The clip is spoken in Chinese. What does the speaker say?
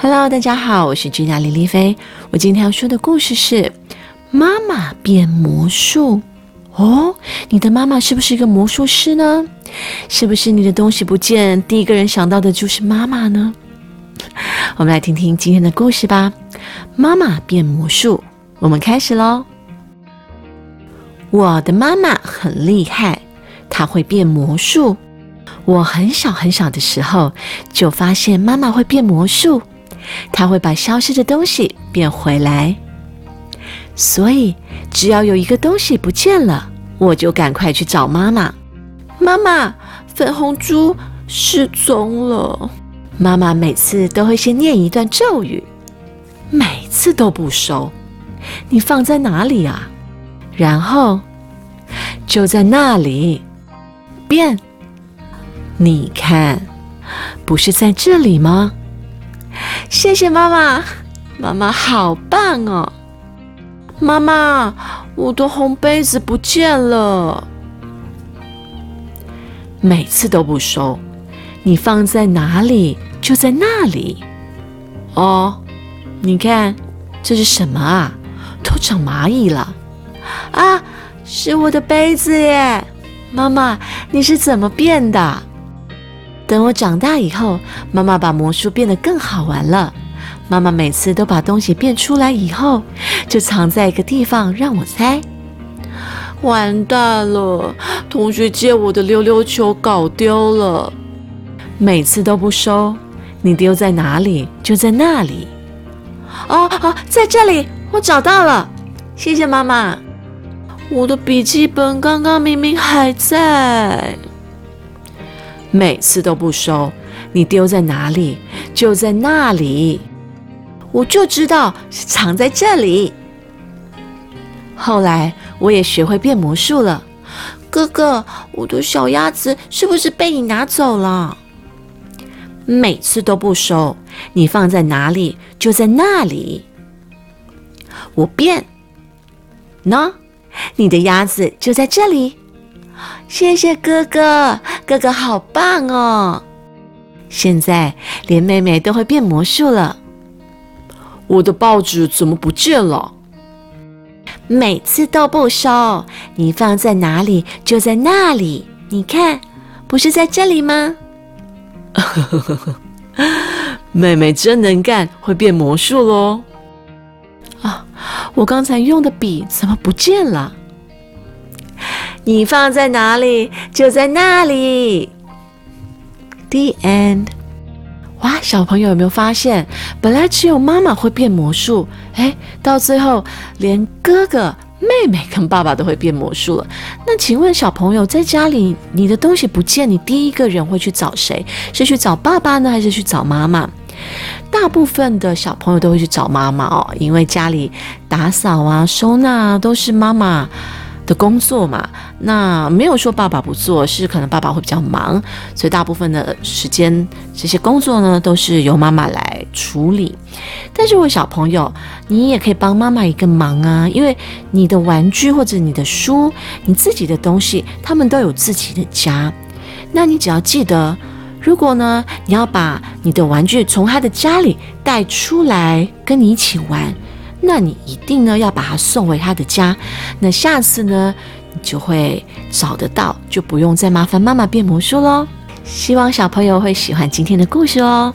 Hello，大家好，我是君娜李丽菲。我今天要说的故事是《妈妈变魔术》哦。你的妈妈是不是一个魔术师呢？是不是你的东西不见，第一个人想到的就是妈妈呢？我们来听听今天的故事吧。妈妈变魔术，我们开始喽。我的妈妈很厉害，她会变魔术。我很小很小的时候就发现妈妈会变魔术。他会把消失的东西变回来，所以只要有一个东西不见了，我就赶快去找妈妈。妈妈，粉红猪失踪了。妈妈每次都会先念一段咒语，每次都不收。你放在哪里啊？然后就在那里变。你看，不是在这里吗？谢谢妈妈，妈妈好棒哦！妈妈，我的红杯子不见了，每次都不收，你放在哪里就在那里。哦，你看这是什么啊？都长蚂蚁了啊！是我的杯子耶！妈妈，你是怎么变的？等我长大以后，妈妈把魔术变得更好玩了。妈妈每次都把东西变出来以后，就藏在一个地方让我猜。完蛋了，同学借我的溜溜球搞丢了，每次都不收。你丢在哪里就在那里。哦哦，在这里，我找到了，谢谢妈妈。我的笔记本刚刚明明还在。每次都不收，你丢在哪里就在那里，我就知道是藏在这里。后来我也学会变魔术了，哥哥，我的小鸭子是不是被你拿走了？每次都不收，你放在哪里就在那里。我变，喏，你的鸭子就在这里。谢谢哥哥，哥哥好棒哦！现在连妹妹都会变魔术了。我的报纸怎么不见了？每次都不收，你放在哪里就在那里。你看，不是在这里吗？妹妹真能干，会变魔术喽！啊，我刚才用的笔怎么不见了？你放在哪里，就在那里。The end。哇，小朋友有没有发现，本来只有妈妈会变魔术，哎，到最后连哥哥、妹妹跟爸爸都会变魔术了。那请问小朋友，在家里你的东西不见，你第一个人会去找谁？是去找爸爸呢，还是去找妈妈？大部分的小朋友都会去找妈妈哦，因为家里打扫啊、收纳啊都是妈妈。的工作嘛，那没有说爸爸不做，是可能爸爸会比较忙，所以大部分的时间这些工作呢都是由妈妈来处理。但是我小朋友，你也可以帮妈妈一个忙啊，因为你的玩具或者你的书，你自己的东西，他们都有自己的家。那你只要记得，如果呢你要把你的玩具从他的家里带出来跟你一起玩。那你一定呢要把它送回他的家，那下次呢你就会找得到，就不用再麻烦妈妈变魔术喽。希望小朋友会喜欢今天的故事哦。